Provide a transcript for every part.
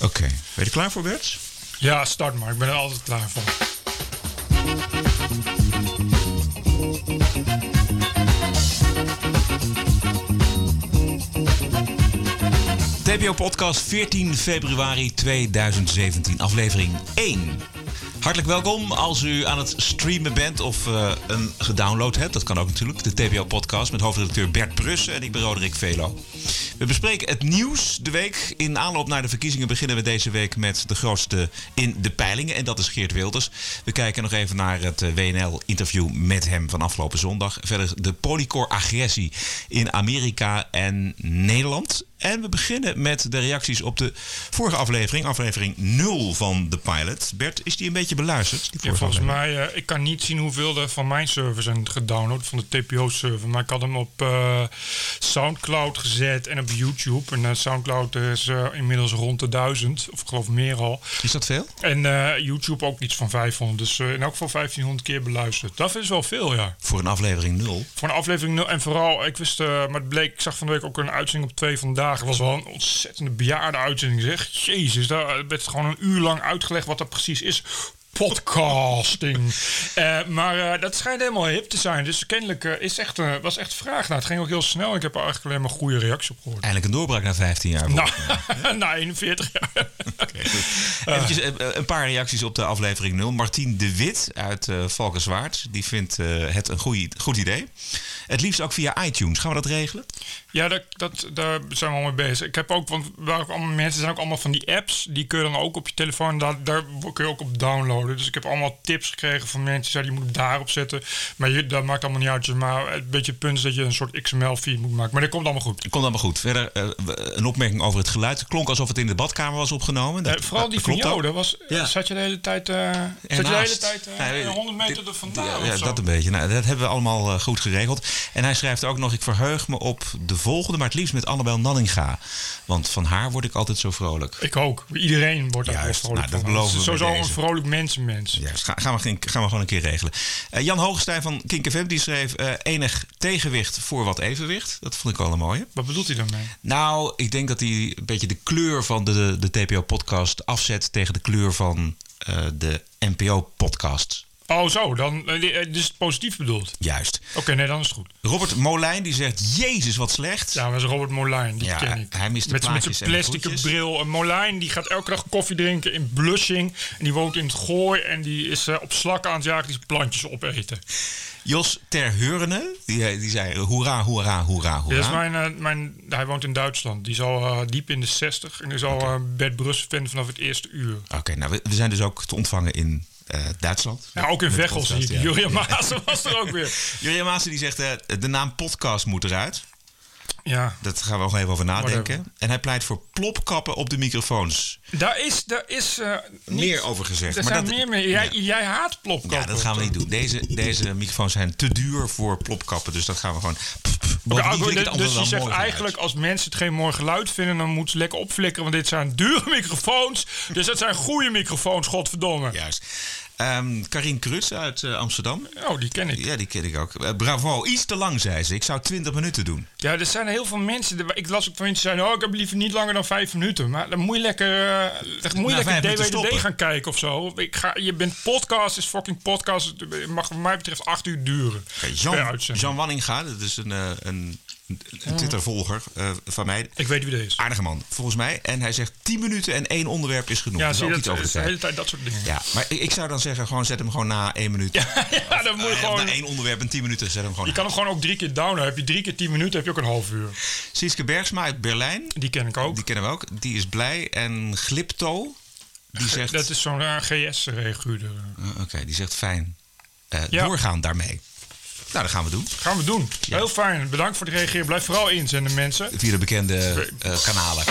Oké. Ben je er klaar voor, Bert? Ja, start maar. Ik ben er altijd klaar voor. TPO Podcast 14 februari 2017, aflevering 1. Hartelijk welkom als u aan het streamen bent of uh, een gedownload hebt. Dat kan ook natuurlijk. De TPO Podcast met hoofdredacteur Bert Brussen en ik ben Roderick Velo. We bespreken het nieuws de week. In aanloop naar de verkiezingen beginnen we deze week met de grootste in de peilingen. En dat is Geert Wilders. We kijken nog even naar het eh, WNL-interview met hem van afgelopen zondag. Verder de polycore-agressie in Amerika en Nederland. En we beginnen met de reacties op de vorige aflevering, aflevering 0 van de pilot. Bert, is die een beetje beluisterd? Die ja, volgens mij, uh, ik kan niet zien hoeveel er van mijn server zijn gedownload, van de TPO-server. Maar ik had hem op uh, Soundcloud gezet en op YouTube. En uh, Soundcloud is inmiddels rond de 1000, of ik geloof meer al. Is dat veel? En YouTube ook iets van 500. Dus in elk geval 1500 keer beluisterd. Dat is wel veel, ja. Voor een aflevering 0? Voor een aflevering 0. En vooral, ik wist, maar het bleek, ik zag van de week ook een uitzending op 2 vandaag dagen was wel een ontzettende bejaarde uitzending. Zeg, jezus, daar werd gewoon een uur lang uitgelegd wat dat precies is podcasting. uh, maar uh, dat schijnt helemaal hip te zijn. Dus kennelijk uh, is echt, was echt vraag naar. Het ging ook heel snel. Ik heb er eigenlijk alleen maar goede reacties op gehoord. Eindelijk een doorbraak na 15 jaar. Nou, na 41 jaar. okay, Eventjes een paar reacties op de aflevering 0. Martien de Wit uit Valkenswaard. Die vindt het een goeie, goed idee. Het liefst ook via iTunes. Gaan we dat regelen? Ja, dat, dat, daar zijn we al mee bezig. Ik heb ook, want mensen zijn ook allemaal van die apps. Die kun je dan ook op je telefoon, daar, daar kun je ook op downloaden. Dus ik heb allemaal tips gekregen van mensen die zeiden, je moet daarop zetten. Maar je, dat maakt allemaal niet uit. Maar een beetje het punt is dat je een soort XML-feed moet maken. Maar dat komt allemaal goed. Dat komt allemaal goed. Verder uh, een opmerking over het geluid. Het klonk alsof het in de badkamer was opgenomen. Dat, uh, vooral die van jou. Dat was, ja. Zat je de hele tijd, uh, zat je de hele tijd nee, 100 meter er vandaan? Ja, dat een beetje. Nou, dat hebben we allemaal goed geregeld. En hij schrijft ook nog, ik verheug me op de volgende, maar het liefst met Annabel Nanninga. Want van haar word ik altijd zo vrolijk. Ik ook. Iedereen wordt daar vrolijk nou, dat beloven we Sowieso een vrolijk mensenmens. Ja, gaan, we, gaan we gewoon een keer regelen. Uh, Jan Hoogstein van Kink die schreef uh, enig tegenwicht voor wat evenwicht. Dat vond ik wel een mooie. Wat bedoelt hij daarmee? Nou, ik denk dat hij een beetje de kleur van de, de, de TPO-podcast afzet tegen de kleur van uh, de NPO-podcast. Oh, zo. Dan uh, dus positief bedoeld. Juist. Oké, nee, dan is het goed. Robert Molijn die zegt: Jezus, wat slecht. Ja, dat is Robert Molijn. Die ja, ken ik. Hij mist de met, met zijn plastic bril. Een Molijn die gaat elke dag koffie drinken in Blushing. En die woont in het Gooi. En die is uh, op slakken aan het jagen die plantjes opeten. Jos Terheurne, die, eh, die zei hoera, hoera, hoera, hoera. Dat is mijn, uh, mijn, hij woont in Duitsland. Die is al uh, diep in de 60 en is al okay. Bert Brussel fan vanaf het eerste uur. Oké, nou we, we, zijn dus ook te ontvangen in uh, Duitsland. Ja, ook in Veghel zie ik. Ja. Jurien Maassen was er ook weer. Jurien Maassen die zegt, uh, de naam podcast moet eruit. Ja. Dat gaan we nog even over nadenken. En hij pleit voor plopkappen op de microfoons. Daar is, daar is uh, meer over gezegd. Er maar zijn dat, meer mee. Jij, ja. jij haat plopkappen. Ja, dat gaan we niet doen. Deze, deze microfoons zijn te duur voor plopkappen. Dus dat gaan we gewoon. Ja, dus je zegt eigenlijk, als mensen het geen mooi geluid vinden, dan moeten ze lekker opflikkeren. Want dit zijn dure microfoons. Dus dat zijn goede microfoons, godverdomme. Juist. Um, Karin Kruts uit uh, Amsterdam. Oh, die ken ik. Ja, die ken ik ook. Uh, bravo, iets te lang, zei ze. Ik zou 20 minuten doen. Ja, er zijn heel veel mensen. Ik las ook van mensen die zeiden: Oh, ik heb liever niet langer dan 5 minuten. Maar dan moet je lekker, uh, dan moet je lekker DWDD gaan kijken of zo. Ik ga, je bent podcast, is fucking podcast. Het mag, wat mij betreft 8 uur duren. Okay, Jean, Jean Wanninga, dat is een, een een Twitter-volger uh, van mij. Ik weet wie dat is. Aardige man, volgens mij. En hij zegt 10 minuten en één onderwerp is genoeg. Ja, zie je dat, over de, de hele tijd dat soort dingen. Ja, maar ik, ik, zou dan zeggen, gewoon zet hem gewoon na één minuut. Ja, ja dan moet je uh, gewoon... Na één onderwerp en 10 minuten, zet hem gewoon Je kan hem gewoon ook drie keer downen. Heb je drie keer 10 minuten, heb je ook een half uur. Sietske Bergsma uit Berlijn. Die ken ik ook. Die kennen we ook. Die is blij. En Glipto, die zegt... Dat is zo'n GS-regulier. Uh, Oké, okay, die zegt fijn. Ja. Doorgaan daarmee. Nou, dat gaan we doen. Gaan we doen. Ja. Heel fijn. Bedankt voor het reageren. Blijf vooral inzenden, mensen. Via de bekende uh, kanalen.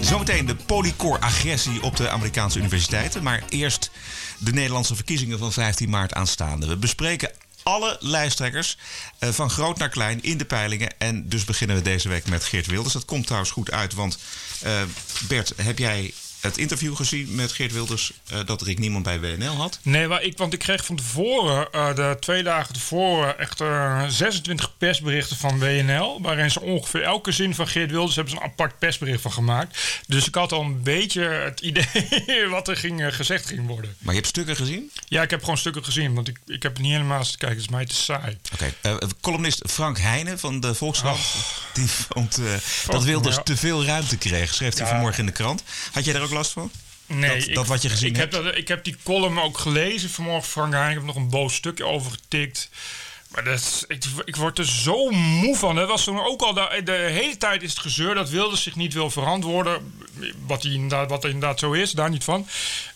Zometeen de polycore-agressie op de Amerikaanse universiteiten. Maar eerst de Nederlandse verkiezingen van 15 maart aanstaande. We bespreken alle lijsttrekkers, uh, van groot naar klein, in de peilingen. En dus beginnen we deze week met Geert Wilders. Dat komt trouwens goed uit, want uh, Bert, heb jij het interview gezien met Geert Wilders uh, dat Rick niemand bij WNL had? Nee, maar ik, want ik kreeg van tevoren, uh, de twee dagen tevoren, echt uh, 26 persberichten van WNL. Waarin ze ongeveer elke zin van Geert Wilders hebben ze een apart persbericht van gemaakt. Dus ik had al een beetje het idee wat er ging, gezegd ging worden. Maar je hebt stukken gezien? Ja, ik heb gewoon stukken gezien, want ik, ik heb niet helemaal te kijken. Het is mij te saai. Oké, okay. columnist Frank Heijnen van de Volkskrant, oh. die vond dat Wilders ja. te veel ruimte kreeg. Schreef hij ja. vanmorgen in de krant. Had jij daar ook last van? Nee, dat, dat wat je gezien ik hebt? Heb dat, ik heb die column ook gelezen vanmorgen, Frank. Ik heb nog een boos stukje over getikt. Dat ik, ik word er zo moe van. Dat was toen ook al de, de, hele tijd is het gezeur dat Wilders zich niet wil verantwoorden. Wat, hij inderdaad, wat inderdaad zo is, daar niet van.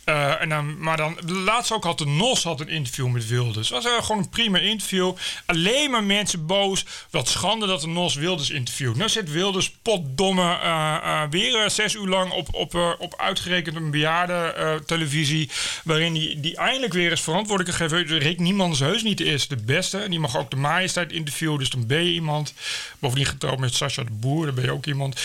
Uh, en dan, maar dan, laatst ook had de NOS had een interview met Wilders. Was uh, gewoon een prima interview. Alleen maar mensen boos. Wat schande dat de NOS Wilders interviewt. Nu zit Wilders potdomme uh, weer zes uur lang op, op, op uitgerekend een bejaarde televisie. Waarin hij die eindelijk weer eens verantwoordelijk gegeven. Rick Niemands heus niet is de beste. Die mag ook de majesteit interviewen. Dus dan ben je iemand. Bovendien getrouwd met Sascha de Boer. Dan ben je ook iemand.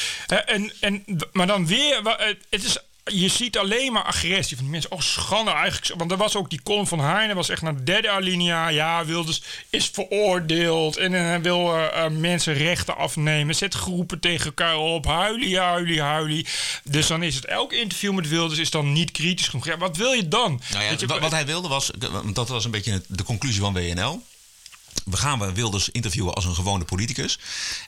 en, en, maar dan weer. Het is je ziet alleen maar agressie van die mensen. Oh, schande eigenlijk. Want er was ook die column van Heijnen, was echt naar de derde alinea. Ja, Wilders is veroordeeld en hij wil uh, mensen rechten afnemen. Zet groepen tegen elkaar op. Huilie, huilie, huilie. Dus dan is het elk interview met Wilders is dan niet kritisch genoeg. Ja, wat wil je dan? Nou ja, wat, wat hij wilde was, dat was een beetje de conclusie van WNL we gaan Wilders interviewen als een gewone politicus.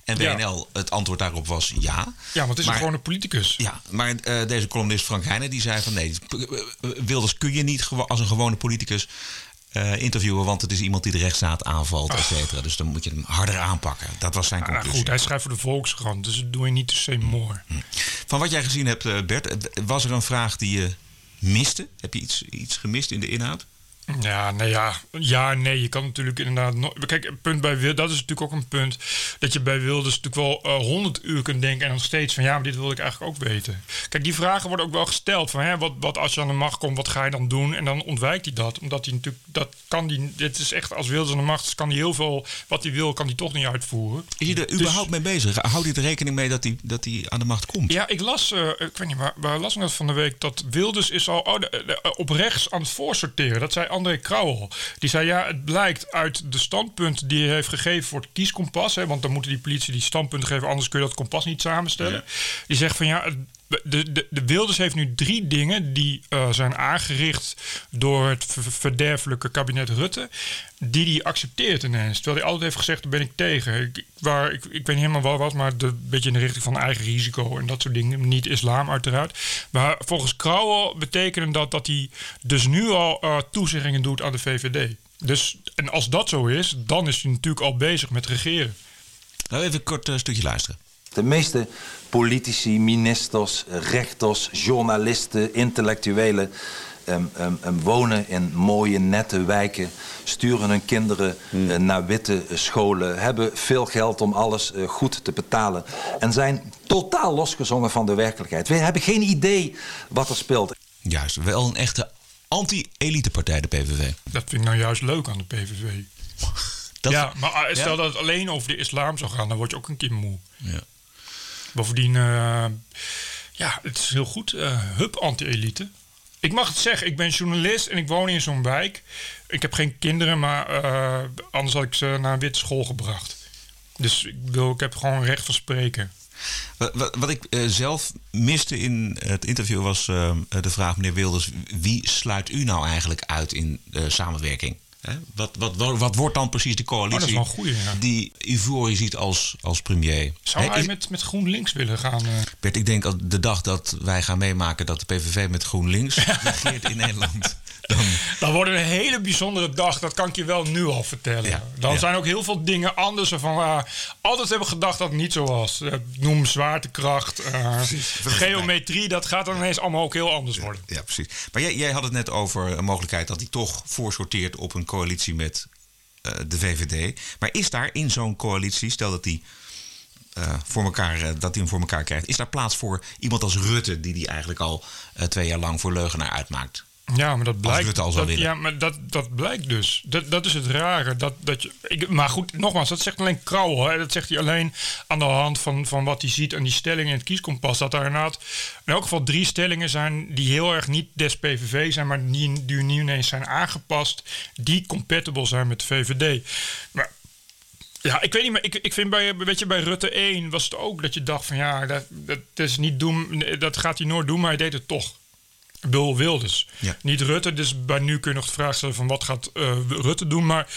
En WNL, het antwoord daarop was ja. Ja, want het is een gewone politicus. Ja, maar uh, deze columnist Frank Heijnen die zei van nee, Wilders kun je niet als een gewone politicus uh, interviewen, want het is iemand die de rechtsstaat aanvalt, et cetera. Dus dan moet je hem harder aanpakken. Dat was zijn conclusie. Nou goed, hij schrijft voor de Volkskrant, dus dat doe je niet te seymour. Hm. Van wat jij gezien hebt, eh, Bert, was er een vraag die je miste? Heb je iets, iets gemist in de inhoud? Ja, nee, ja. Ja, nee. Je kan natuurlijk inderdaad. No Kijk, punt bij Wilders, dat is natuurlijk ook een punt. Dat je bij Wilders natuurlijk wel uh, 100 uur kunt denken. En dan steeds van ja, maar dit wil ik eigenlijk ook weten. Kijk, die vragen worden ook wel gesteld. Van hè, wat, wat als je aan de macht komt, wat ga je dan doen? En dan ontwijkt hij dat. Omdat hij natuurlijk. Dat kan die. Dit is echt als Wilders aan de macht is, kan hij heel veel. Wat hij wil, kan hij toch niet uitvoeren. Is je er dus, überhaupt mee bezig? Houdt hij er rekening mee dat hij, dat hij aan de macht komt? Ja, ik las. Uh, ik weet niet, waar, waar las ik dat van de week? Dat Wilders is al oh, de, de, op rechts aan het voorsorteren. Dat zei André Krauwel. Die zei ja, het blijkt uit de standpunt die hij heeft gegeven voor het kieskompas. Hè, want dan moeten die politie die standpunten geven, anders kun je dat kompas niet samenstellen. Die zegt van ja, de, de, de Wilders heeft nu drie dingen die uh, zijn aangericht door het verderfelijke kabinet Rutte. Die hij accepteert ineens. Terwijl hij altijd heeft gezegd: daar ben ik tegen. Ik, waar, ik, ik weet niet helemaal wel wat, maar een beetje in de richting van eigen risico en dat soort dingen. Niet islam, uiteraard. Maar volgens Krauwel betekent dat dat hij dus nu al uh, toezeggingen doet aan de VVD. Dus, en als dat zo is, dan is hij natuurlijk al bezig met regeren. Nou, even een kort uh, stukje luisteren. De meeste politici, ministers, rechters, journalisten, intellectuelen um, um, um, wonen in mooie, nette wijken, sturen hun kinderen hmm. uh, naar witte scholen, hebben veel geld om alles uh, goed te betalen en zijn totaal losgezongen van de werkelijkheid. We hebben geen idee wat er speelt. Juist, wel een echte anti-elitepartij, de PVV. Dat vind ik nou juist leuk aan de PVV. Dat, ja, maar stel ja. dat het alleen over de islam zou gaan, dan word je ook een keer moe. Ja. Bovendien, uh, ja, het is heel goed. Uh, hup, anti-elite. Ik mag het zeggen, ik ben journalist en ik woon in zo'n wijk. Ik heb geen kinderen, maar uh, anders had ik ze naar een witte school gebracht. Dus ik, wil, ik heb gewoon recht van spreken. Wat, wat ik uh, zelf miste in het interview was uh, de vraag, meneer Wilders, wie sluit u nou eigenlijk uit in de samenwerking? Wat, wat, wat, wat, wordt dan precies de coalitie oh, goeie, ja. die Ivory ziet als, als premier? Zou hij met, met GroenLinks willen gaan? Uh... Bert, ik denk de dag dat wij gaan meemaken dat de PVV met GroenLinks regeert in Nederland. Dan... dan wordt het een hele bijzondere dag, dat kan ik je wel nu al vertellen. Ja, dan zijn ook heel veel dingen anders van uh, altijd hebben gedacht dat het niet zo was. Uh, noem zwaartekracht, uh, geometrie, dat gaat dan ineens allemaal ook heel anders worden. Ja, precies. Maar jij, jij had het net over een mogelijkheid dat hij toch voorsorteert op een coalitie met de VVD. Maar is daar in zo'n coalitie, stel dat hij uh, voor elkaar, uh, dat hij hem voor elkaar krijgt. Is daar plaats voor iemand als Rutte, die die eigenlijk al uh, twee jaar lang voor leugenaar uitmaakt? Ja, maar dat blijkt. Al dat, ja, maar dat, dat blijkt dus. Dat, dat is het rare. Dat, dat je, ik, maar goed, nogmaals, dat zegt alleen Krauwel. Hè. Dat zegt hij alleen aan de hand van, van wat hij ziet aan die stellingen in het kieskompas. Dat er inderdaad in elk geval drie stellingen zijn die heel erg niet des PVV zijn, maar die, die nu ineens zijn aangepast, die compatible zijn met de VVD. Maar ja, ik weet niet, maar ik, ik vind bij, weet je, bij Rutte 1 was het ook dat je dacht van ja, dat, dat is niet doen, dat gaat hij nooit doen, maar hij deed het toch. Bedoel, Wilders. Ja. Niet Rutte, dus bij nu kun je nog de vraag stellen van wat gaat eh, Rutte doen. Maar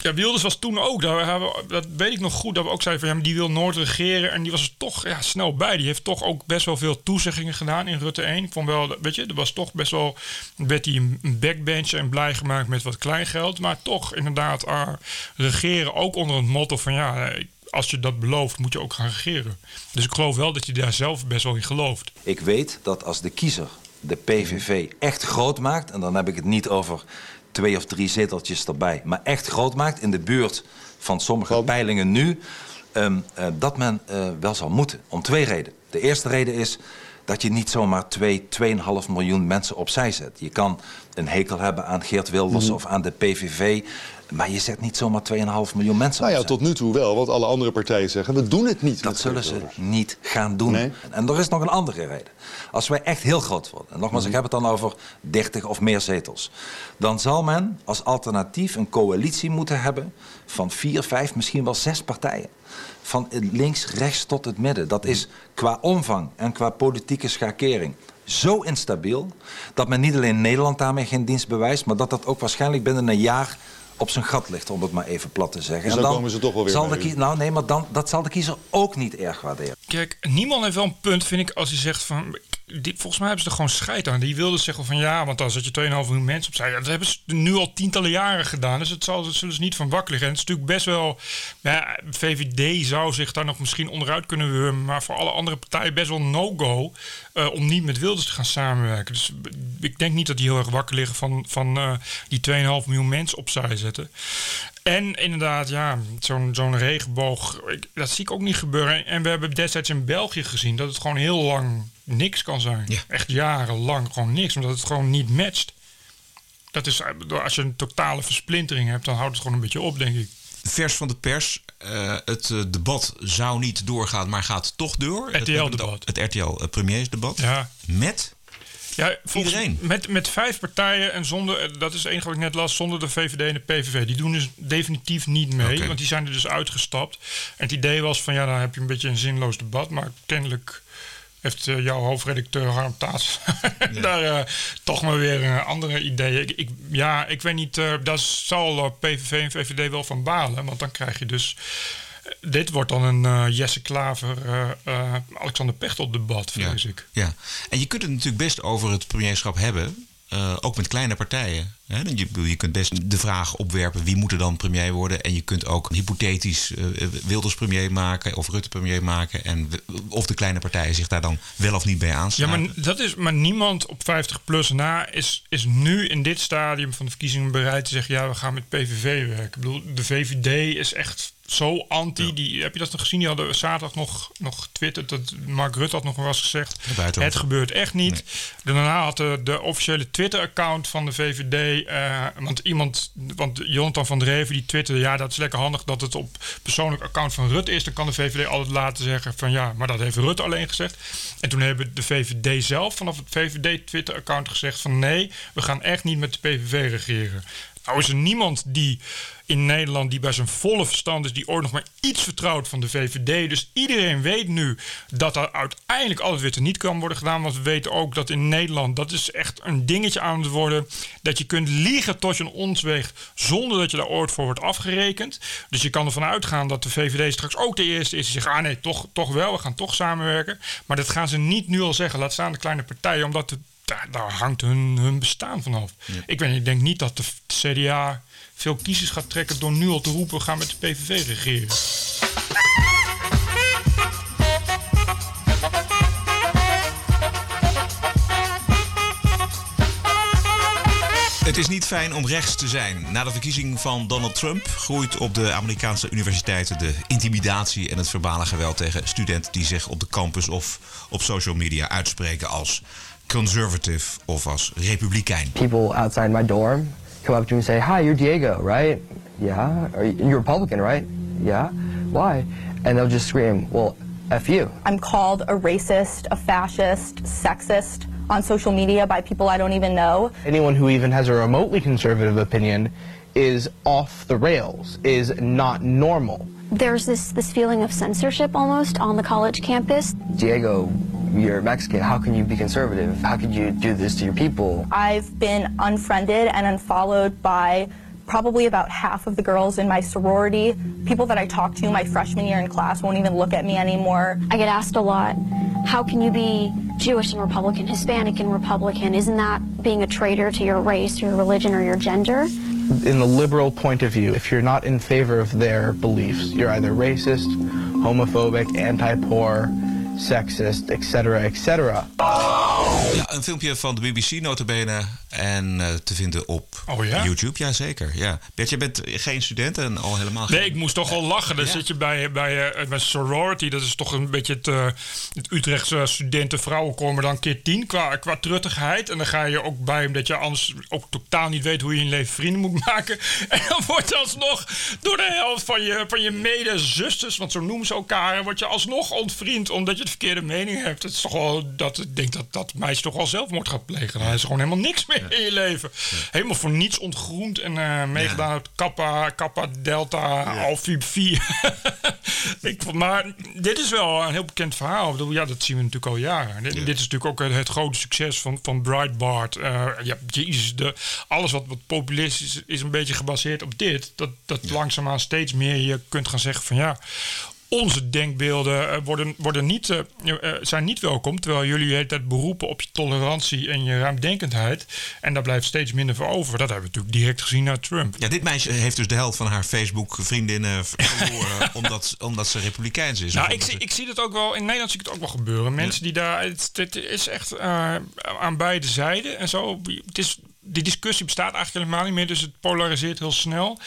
ja, Wilders was toen ook, daar hebben we- dat weet ik nog goed, dat we ook zeiden van ja, maar die wil nooit regeren. En die was er toch ja, snel bij. Die heeft toch ook best wel veel toezeggingen gedaan in Rutte 1. Ik vond wel, weet je, er was toch best wel, werd hij een backbench en blij gemaakt met wat kleingeld. Maar toch inderdaad ah, regeren, ook onder het motto van ja, als je dat belooft, moet je ook gaan regeren. Dus ik geloof wel dat hij daar zelf best wel in gelooft. Ik weet dat als de kiezer de PVV echt groot maakt... en dan heb ik het niet over twee of drie zeteltjes erbij... maar echt groot maakt in de buurt van sommige peilingen nu... ehm, eh, dat men eh, wel zal moeten, om twee redenen. De eerste reden is dat je niet zomaar 2, 2,5 miljoen mensen opzij zet. Je kan een hekel hebben aan Geert Wilders of aan de PVV... maar je zet niet zomaar 2,5 miljoen mensen Nou ja, tot nu toe wel, want alle andere partijen zeggen... we doen het niet. Dat zullen ze niet gaan doen. Nee. En er is nog een andere reden. Als wij echt heel groot worden, en nogmaals, ik heb het dan over 30 of meer zetels, dan zal men als alternatief een coalitie moeten hebben van vier, vijf, misschien wel zes partijen. Van links, rechts tot het midden. Dat is qua omvang en qua politieke schakering zo instabiel dat men niet alleen Nederland daarmee geen dienst bewijst, maar dat dat ook waarschijnlijk binnen een jaar op zijn gat ligt, om het maar even plat te zeggen. Dus dan komen ze toch wel weer zal de Nou nee, maar dan, dat zal de kiezer ook niet erg waarderen. Kijk, niemand heeft wel een punt, vind ik, als hij zegt van. Die, volgens mij hebben ze er gewoon scheid aan. Die wilden zeggen van ja, want dan zet je 2,5 miljoen mensen opzij. Ja, dat hebben ze nu al tientallen jaren gedaan. Dus het zal, dat zullen ze niet van wakker liggen. En het is natuurlijk best wel. Ja, VVD zou zich daar nog misschien onderuit kunnen wurmen. Maar voor alle andere partijen best wel no-go. Eh, om niet met Wilders te gaan samenwerken. Dus ik denk niet dat die heel erg wakker liggen van, van eh, die 2,5 miljoen mensen opzij zetten. En inderdaad, ja, zo'n zo'n regenboog, ik- dat zie ik ook niet gebeuren. En we hebben destijds in België gezien dat het gewoon heel lang niks kan zijn. Ja. Echt jarenlang gewoon niks, omdat het gewoon niet matcht. Dat is, eh, als je een totale versplintering hebt, dan houdt het gewoon een beetje op, denk ik. Vers van de pers. eh, het eh, debat zou niet doorgaan, maar gaat toch door. Het- RTL-debat. Het, het RTL-premiersdebat. Ja. Met? Ja, volgens- Iedereen. Met, met vijf partijen en zonder, eh, dat is wat ik net las, zonder de VVD en de PVV. Die doen dus definitief niet mee, want die zijn er dus uitgestapt. En het idee was van ja, dan heb je een beetje een zinloos debat. Maar kennelijk heeft eh, jouw hoofdredacteur Harm Taats daar eh, toch maar weer een andere ideeën. Ik, ik, ja, ik weet niet, eh, daar zal eh, PVV en VVD wel van balen. Want dan krijg je dus... eh, Dit wordt dan een eh, Jesse Klaver, eh, eh, Alexander Pechtold debat, vrees ik. Ja. En je kunt het natuurlijk best over het premierschap hebben. Eh, ook met kleine partijen. Hè? Je, je kunt best de vraag opwerpen wie moet er dan premier worden. En je kunt ook hypothetisch eh, Wilders premier maken of Rutte premier maken. En of de kleine partijen zich daar dan wel of niet bij Ja, aansluiten. maar, dat is, maar niemand op 50 plus na is, is nu in dit stadium van de verkiezingen bereid te zeggen: ja, we gaan met PVV werken. Ik bedoel, de VVD is echt zo anti. Die, heb je dat nog gezien? Die hadden zaterdag nog, nog getwitterd dat Mark Rutte had nog wel eens gezegd: het gebeurt echt niet. Daarna had de, de officiële Twitter-account van de VVD, eh, want iemand, want Jonathan van Dreven die twitterde: ja, dat is lekker handig dat het op persoonlijk account van Rutte is. Dan kan de VVD altijd laten zeggen van ja, maar dat heeft Rutte alleen gezegd. En toen hebben de VVD zelf vanaf het VVD-Twitter-account gezegd van nee, we gaan echt niet met de PVV regeren. Nou is er niemand die in Nederland die bij zijn volle verstand is, die ooit nog maar iets vertrouwt van de VVD. Dus iedereen weet nu dat er uiteindelijk alles weer niet kan worden gedaan. Want we weten ook dat in Nederland, dat is echt een dingetje aan het worden, dat je kunt liegen tot je een ons weegt zonder dat je daar ooit voor wordt afgerekend. Dus je kan ervan uitgaan dat de VVD straks ook de eerste is die zegt, ah nee, toch, toch wel, we gaan toch samenwerken. Maar dat gaan ze niet nu al zeggen, laat staan de kleine partijen, omdat het daar, daar hangt hun, hun bestaan vanaf. Ik, weet, ik denk niet dat de CDA veel kiezers gaat trekken door nu al te roepen: we gaan met de PVV regeren. Het is niet fijn om rechts te zijn. Na de verkiezing van Donald Trump groeit op de Amerikaanse universiteiten de intimidatie en het verbale geweld tegen studenten die zich op de campus of op social media uitspreken als conservative of als republikein. People outside my dorm come up to me and say, "Hi, you're Diego, right? Yeah. Are you, you're Republican, right? Yeah. Why?" And they'll just scream, "Well, f you." I'm called a racist, a fascist, sexist on social media by people I don't even know. Anyone who even has a remotely conservative opinion is off the rails, is not normal. There's this, this feeling of censorship almost on the college campus. Diego, you're Mexican. How can you be conservative? How could you do this to your people? I've been unfriended and unfollowed by probably about half of the girls in my sorority. People that I talked to my freshman year in class won't even look at me anymore. I get asked a lot, how can you be Jewish and Republican, Hispanic and Republican? Isn't that being a traitor to your race, your religion, or your gender? In the liberal point of view, if you're not in favor of their beliefs, you're either racist, homophobic, anti-poor, sexist, etc., etc. Ja, een filmpje van de BBC notabene en uh, te vinden op oh, ja? YouTube. Jazeker, ja. Bert, je bent geen student en al helemaal geen... Nee, ik moest toch wel lachen. Dan ja. zit je bij, bij, uh, bij sorority. Dat is toch een beetje het, uh, het Utrechtse studentenvrouwenkoor... maar dan keer tien qua, qua truttigheid. En dan ga je ook bij omdat je anders ook totaal niet weet... hoe je in leven vrienden moet maken. En dan wordt je alsnog door de helft van je, van je medezusters... want zo noemen ze elkaar... word je alsnog ontvriend omdat je de verkeerde mening hebt. Het is toch wel dat ik denk dat dat meisje toch wel zelfmoord gaat plegen. Dan is er gewoon helemaal niks meer in je leven. Helemaal voor niets ontgroend en uh, meegedaan ja. Kappa, Kappa, Delta, ja. Alpha, Phi. ik, maar dit is wel een heel bekend verhaal. Ik bedoel, ja, dat zien we natuurlijk al jaren. Dit, dit is natuurlijk ook het, het, grote succes van, van Breitbart. Uh, ja, jezus, de, alles wat, wat populistisch is, is een beetje gebaseerd op dit. Dat, dat langzaamaan steeds meer je kunt gaan zeggen van ja onze denkbeelden uh, worden, worden niet, uh, uh, zijn niet welkom. Terwijl jullie het tijd beroepen op je tolerantie en je ruimdenkendheid. En daar blijft steeds minder voor over. Dat hebben we natuurlijk direct gezien naar Trump. Ja, dit meisje heeft dus de helft van haar Facebook-vriendinnen verloren. omdat, omdat ze republikeins is. Nou, ik, zie, ik zie dat ook wel. In Nederland zie ik het ook wel gebeuren. Mensen die daar. Het, het is echt aan beide zijden en zo. Het is, die discussie bestaat eigenlijk helemaal niet meer. Dus het polariseert heel snel.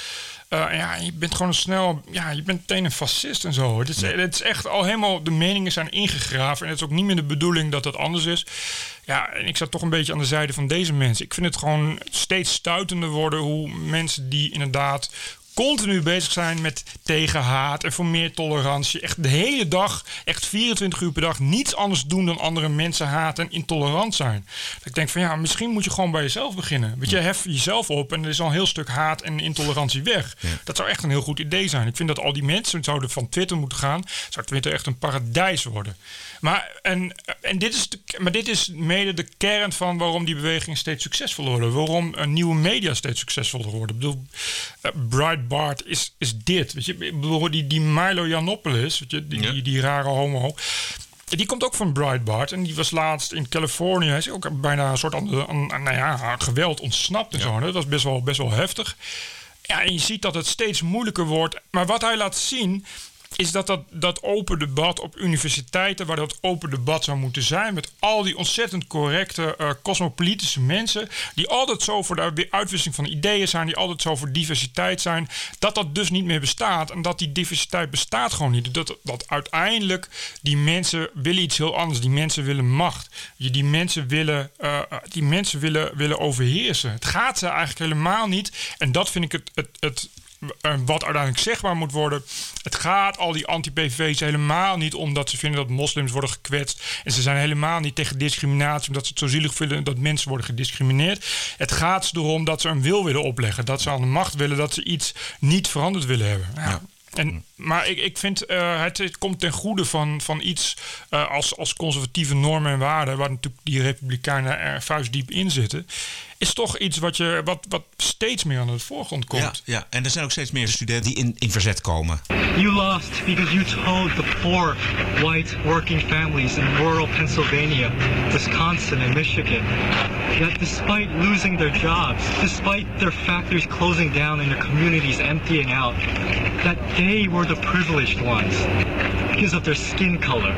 Uh, ja, je bent gewoon snel, ja, je bent meteen een fascist en zo. Het is, het is echt al helemaal, de meningen zijn ingegraven. En het is ook niet meer de bedoeling dat het anders is. Ja, en ik zat toch een beetje aan de zijde van deze mensen. Ik vind het gewoon steeds stuitender worden hoe mensen die inderdaad continu bezig zijn met tegenhaat en voor meer tolerantie. Echt de hele dag, echt 24 uur per dag, niets anders doen dan andere mensen haten en intolerant zijn. Dat ik denk van ja, misschien moet je gewoon bij jezelf beginnen. Weet je, hef jezelf op en er is al een heel stuk haat en intolerantie weg. Ja. Dat zou echt een heel goed idee zijn. Ik vind dat al die mensen zouden van Twitter moeten gaan. Zou Twitter echt een paradijs worden. Maar, en, en dit is de, maar dit is mede de kern van waarom die beweging steeds succesvoller worden. Waarom nieuwe media steeds succesvoller worden. Ik bedoel, uh, Breitbart is, is dit. Weet je, die, die Milo Yiannopoulos, weet je, die, ja. die, die rare homo. Die komt ook van Breitbart. En die was laatst in Californië. Hij is ook bijna een soort aan, aan, nou ja, geweld ontsnapt en ja. zo. Dat was best wel, best wel heftig. Ja, en je ziet dat het steeds moeilijker wordt. Maar wat hij laat zien is dat, dat dat open debat op universiteiten, waar dat open debat zou moeten zijn, met al die ontzettend correcte uh, cosmopolitische mensen, die altijd zo voor de uitwisseling van ideeën zijn, die altijd zo voor diversiteit zijn, dat dat dus niet meer bestaat. En dat die diversiteit bestaat gewoon niet. Dat, dat uiteindelijk die mensen willen iets heel anders. Die mensen willen macht. Die mensen willen, uh, die mensen willen, willen overheersen. Het gaat ze eigenlijk helemaal niet. En dat vind ik het, het, het wat uiteindelijk zegbaar moet worden. Het gaat al die anti-PVV's helemaal niet omdat ze vinden dat moslims worden gekwetst. En ze zijn helemaal niet tegen discriminatie, omdat ze het zo zielig vinden dat mensen worden gediscrimineerd. Het gaat erom dat ze een wil willen opleggen. Dat ze aan de macht willen, dat ze iets niet veranderd willen hebben. Ja. ja. En, maar ik, ik vind uh, het, het, komt ten goede van, van iets uh, als, als conservatieve normen en waarden, waar natuurlijk die republikeinen er vuistdiep in zitten is toch iets wat, je, wat, wat steeds meer aan de voorgrond komt. Ja, ja, en er zijn ook steeds meer studenten die in, in verzet komen. You lost because you told the poor white working families in rural Pennsylvania, Wisconsin and Michigan that despite losing their jobs, despite their factories closing down and their communities emptying out, that they were the privileged ones because of their skin color,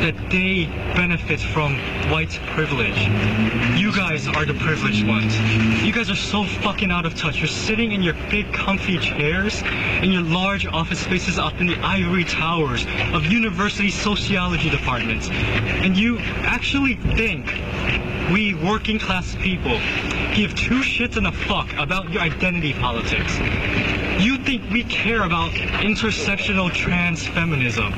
that they benefit from white privilege. You guys are the privileged ones. You guys are so fucking out of touch. You're sitting in your big comfy chairs in your large office spaces up in the ivory towers of university sociology departments. And you actually think we working class people give two shits and a fuck about your identity politics. You think we care about intersectional trans feminism.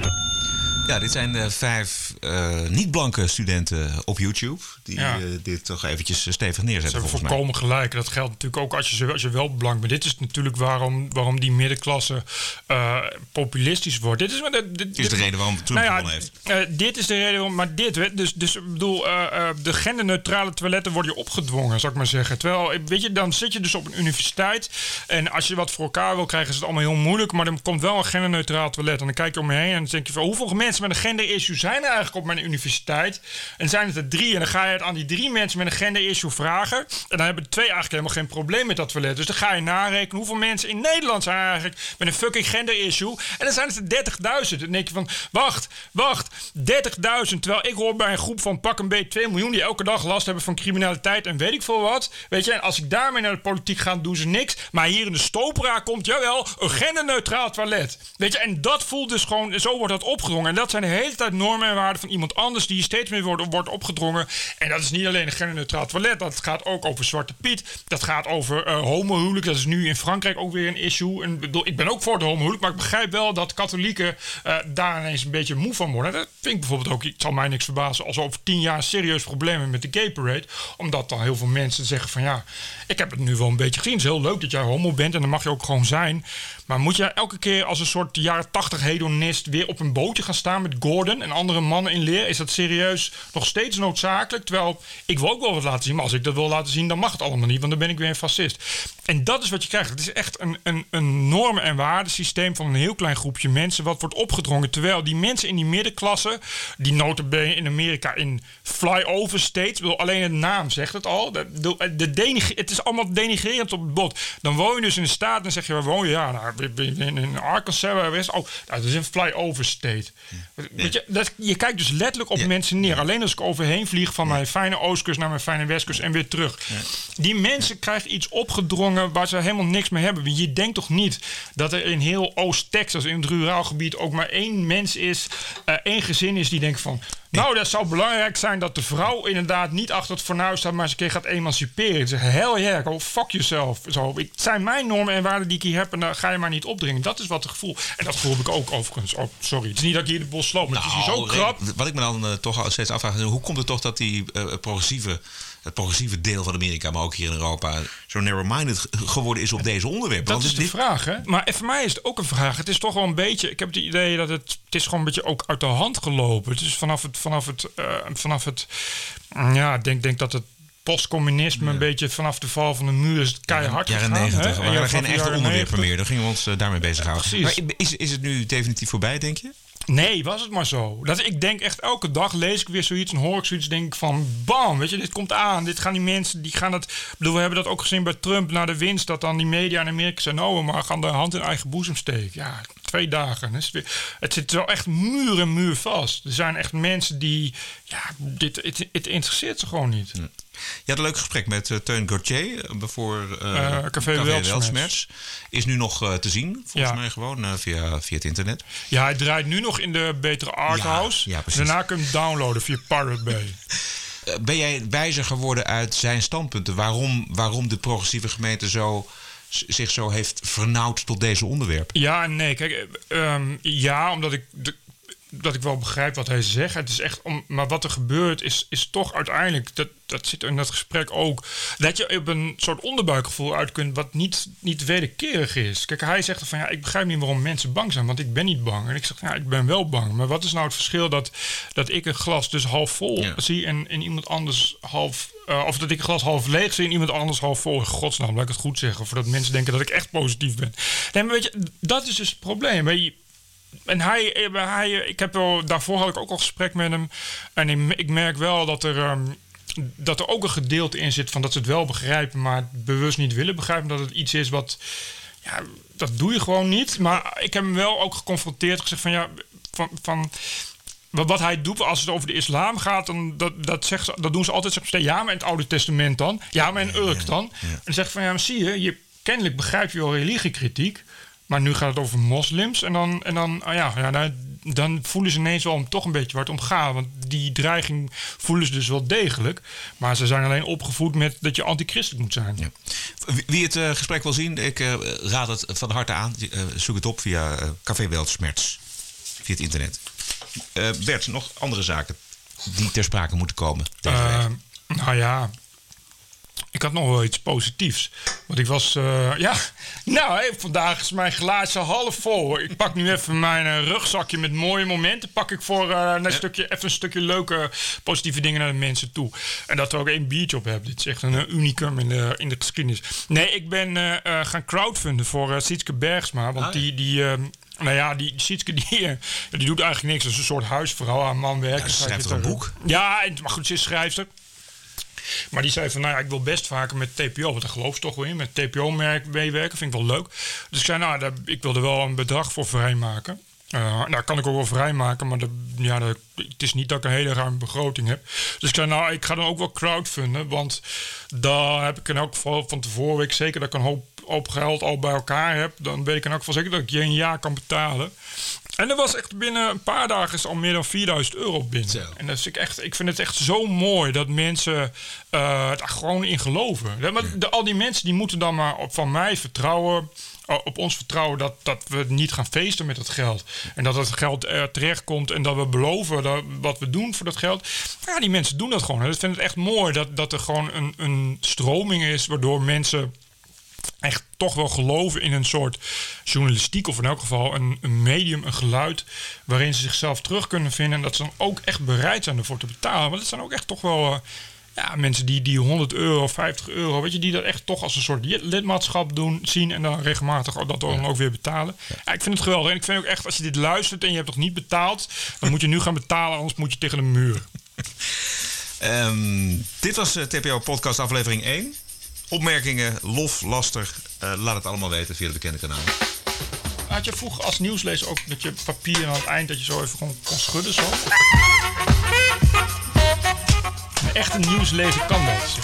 Ja, dit zijn de vijf eh, niet-blanke studenten op YouTube. Die Ja. eh, dit toch eventjes eh, stevig neerzetten, Ze hebben volgens mij. volkomen gelijk. Dat geldt natuurlijk ook als je, als je wel blank bent. Dit is natuurlijk waarom, waarom die middenklasse eh, populistisch wordt. Dit is, maar dit, dit, Is de reden waarom Trump nou ja, heeft. eh, dit is de reden waarom, maar dit, hè, dus, dus ik bedoel, eh, eh, de genderneutrale toiletten worden je opgedwongen, zou ik maar zeggen. Terwijl, eh, weet je, dan zit je dus op een universiteit en als je wat voor elkaar wil krijgen, is het allemaal heel moeilijk, maar dan komt wel een genderneutraal toilet en dan kijk je om je heen en dan denk je van, hoeveel mensen met een gender-issue zijn er eigenlijk op mijn universiteit? En zijn het er drie en dan ga je het aan die drie mensen met een gender-issue vragen en dan hebben twee eigenlijk helemaal geen probleem met dat toilet. Dus dan ga je narekenen hoeveel mensen in Nederland zijn eigenlijk met een fucking gender-issue en dan zijn het er 30.000. Dan denk je van, wacht, wacht, 30.000. Terwijl ik hoor bij een groep van pak een beetje 2 miljoen die elke dag last hebben van criminaliteit en weet ik veel wat. Weet je, en als ik daarmee naar de politiek ga, doen ze niks. Maar hier in de Stopera komt, jawel, een genderneutraal toilet. Weet je, en dat voelt dus gewoon, zo wordt dat opgedrongen. En dat zijn de hele tijd normen en waarden van iemand anders die steeds meer wordt, wordt opgedrongen. En dat is niet alleen een genderneutraal toilet, dat gaat ook over Zwarte Piet. Dat gaat over eh homohuwelijk. Dat is nu in Frankrijk ook weer een issue. En bedoel, ik ben ook voor het homohuwelijk, maar ik begrijp wel dat katholieken eh, daar ineens een beetje moe van worden. Dat vind ik bijvoorbeeld ook, het zal mij niks verbazen als over tien jaar serieus problemen met de gay parade. Omdat dan heel veel mensen zeggen van ja, ik heb het nu wel een beetje gezien. Het is heel leuk dat jij homo bent en dan mag je ook gewoon zijn. Maar moet je elke keer als een soort jaren tachtig hedonist weer op een bootje gaan staan met Gordon en andere mannen in leer? Is dat serieus nog steeds noodzakelijk? Terwijl ik wil ook wel wat laten zien, maar als ik dat wil laten zien, dan mag het allemaal niet, want dan ben ik weer een fascist. En dat is wat je krijgt. Het is echt een, een, een normen- en waardesysteem van een heel klein groepje mensen wat wordt opgedrongen. Terwijl die mensen in die middenklasse, die notabene in Amerika in flyover states, ik bedoel, alleen de naam zegt het al. De, de, de denig- het is allemaal denigrerend op het bot. Dan woon je dus in de staat en zeg je, waar woon je? Ja, nou, in Arkansas, waar is Oh, nou, dat is een flyover state. Weet je, dat, je kijkt dus letterlijk op mensen neer. Alleen als ik overheen vlieg van mijn fijne oostkust naar mijn fijne westkust en weer terug. Die mensen krijgen iets opgedrongen waar ze helemaal niks mee hebben. Je denkt toch niet dat er in heel Oost-Texas, in het ruraal gebied, ook maar één mens is, eh, één gezin is die denkt van. Nou, dat zou belangrijk zijn dat de vrouw inderdaad niet achter het fornuis staat, maar eens een keer gaat emanciperen. Ze zeggen, hell yeah, go fuck yourself. Zo, ik, het zijn mijn normen en waarden die ik hier heb en daar ga je maar niet opdringen. Dat is wat het gevoel. En dat gevoel heb ik ook overigens. Oh, sorry, het is niet dat ik hier de bos sloop, maar het is hier zo Nou, krap. Wat ik me dan eh, toch steeds afvraag, is hoe komt het toch dat die eh, progressieve, het progressieve deel van Amerika, maar ook hier in Europa, zo narrow-minded geworden is op deze onderwerpen? Dat Want is de dit- vraag, hè? Maar voor mij is het ook een vraag. Het is toch wel een beetje. Ik heb het idee dat het. Het is gewoon een beetje ook uit de hand gelopen. Het is vanaf het. Vanaf het. eh, vanaf het ja, ik denk, denk dat het. Postcommunisme een beetje vanaf de val van de muur is het keihard jaren gegaan. 90 hè? waren Ja, er geen echte onderwerpen 90. meer. Dan gingen we ons eh, daarmee bezighouden. precies. Maar is, is het nu definitief voorbij, denk je? Nee, was het maar zo. Dat, ik denk echt elke dag lees ik weer zoiets en hoor ik zoiets. Denk ik van bam, weet je, dit komt aan. Dit gaan die mensen, die gaan. Ik bedoel, we hebben dat ook gezien bij Trump na de winst. Dat dan die media in Amerika zijn, oh, maar gaan de hand in eigen boezem steken. Ja, twee dagen. Weer, het zit wel echt muur en muur vast. Er zijn echt mensen die, ja, dit, het, het interesseert ze gewoon niet. Je had een leuk gesprek met eh, Teun Gauthier eh, voor Eh, Café. Weltschmerz. Is nu nog te zien, volgens Ja. mij gewoon via, via het internet. Ja, hij draait nu nog in de betere Arthouse. Ja, ja. Daarna kun je hem downloaden via Pirate Bay. Ben jij wijzer geworden uit zijn standpunten? Waarom, waarom de progressieve gemeente zo, zich zo heeft vernauwd tot deze onderwerpen? Ja nee. Kijk, eh, ehm, ja, omdat ik, de, dat ik wel begrijp wat hij zegt. Het is echt om, maar wat er gebeurt is, is toch uiteindelijk, dat, dat zit in dat gesprek ook, dat je op een soort onderbuikgevoel uit kunt wat niet, niet wederkerig is. Kijk, hij zegt van ja, ik begrijp niet waarom mensen bang zijn, want ik ben niet bang. En ik zeg ja, ik ben wel bang. Maar wat is nou het verschil dat, dat ik een glas dus half vol Ja. zie en, en iemand anders half, eh, of dat ik een glas half leeg zie en iemand anders half vol. In godsnaam, laat ik het goed zeggen. Voordat mensen denken dat ik echt positief ben. Nee, maar weet je, dat is dus het probleem. Je, en hij, eh, hij, ik heb wel, daarvoor had ik ook al gesprek met hem. En ik, ik merk wel dat er, ehm, dat er ook een gedeelte in zit van dat ze het wel begrijpen, maar het bewust niet willen begrijpen. Dat het iets is wat, ja, dat doe je gewoon niet. Maar ik heb hem wel ook geconfronteerd, gezegd van ja, van, van wat, hij doet als het over de islam gaat, dan, dat, dat, zegt, ze- dat doen ze altijd. Zeggen, ze, ja, maar in het Oude Testament dan. Ja, maar in Urk dan. En dan zegt van ja, maar zie je, je kennelijk begrijp je wel religiekritiek. Maar nu gaat het over moslims. En dan, en dan, ah ja, ja dan, dan voelen ze ineens wel toch een beetje waar het om gaat. Want die dreiging voelen ze dus wel degelijk. Maar ze zijn alleen opgevoed met dat je antichristelijk moet zijn. Wie- Wie het eh, gesprek wil zien, ik eh, raad het van harte aan. Eh, zoek het op via Café Weltsmerts. Via het internet. Bert, nog andere zaken die ter sprake moeten komen deze nou ja, ik had nog wel iets positiefs. Want ik was, eh, ja, nou, vandaag is mijn glaasje half vol. Ik pak nu even mijn eh, rugzakje met mooie momenten. Pak ik voor eh, een stukje, even een stukje leuke positieve dingen naar de mensen toe. En dat er ook één biertje op heb. Dit is echt een unicum in de, in de geschiedenis. Nee, ik ben gaan crowdfunden voor Sietske Bergsma. Want die, die eh, nou ja, die Sietske die, die doet eigenlijk niks. Dat is een soort huisvrouw aan man werken. ze schrijft zit toch een boek? Ja, en- maar goed, ze is schrijfster. Maar die zei van, nou ja, ik wil best vaker met TPO, want daar geloof ze toch wel in, met TPO-merk meewerken, vind ik wel leuk. Dus ik zei, nou, daar, ik wil er wel een bedrag voor vrijmaken. Eh nou, kan ik ook wel vrijmaken, maar ja, het is niet dat ik een hele ruime begroting heb. Dus ik zei, nou, ik ga dan ook wel crowdfunden, want daar heb ik in elk geval van tevoren, weet ik zeker dat ik een hoop, hoop geld al bij elkaar heb. Dan weet ik in elk geval zeker dat ik je een jaar kan betalen. En er was echt binnen een paar dagen is al meer dan 4000 euro binnen. En dat is ik, echt, ik vind het echt zo mooi dat mensen eh er gewoon in geloven. Ja, maar de, al die mensen die moeten dan maar op, van mij vertrouwen, eh, op ons vertrouwen dat, dat we niet gaan feesten met dat geld. En dat het geld er terecht komt en dat we beloven dat, wat we doen voor dat geld. Ja, die mensen doen dat gewoon. En ik vind het echt mooi dat, dat er gewoon een, een stroming is waardoor mensen echt toch wel geloven in een soort journalistiek, of in elk geval een, een medium, een geluid, waarin ze zichzelf terug kunnen vinden. En dat ze dan ook echt bereid zijn ervoor te betalen. Want het zijn ook echt toch wel. eh, ja, mensen die, die 100 euro, 50 euro, weet je, die dat echt toch als een soort lid- lidmaatschap doen, zien en dan regelmatig dat dan ook weer betalen. Ja, ik vind het geweldig. En ik vind ook echt, als je dit luistert en je hebt nog niet betaald, dan moet je nu gaan betalen, anders moet je tegen de muur. Ehm, dit was eh, TPO Podcast aflevering 1. Opmerkingen, lof, laster. eh, laat het allemaal weten via de bekende kanalen. Had je vroeger als nieuwslezer ook dat je papier aan het eind dat je zo even gewoon kon schudden zo? Een echte nieuwslezer kan dat.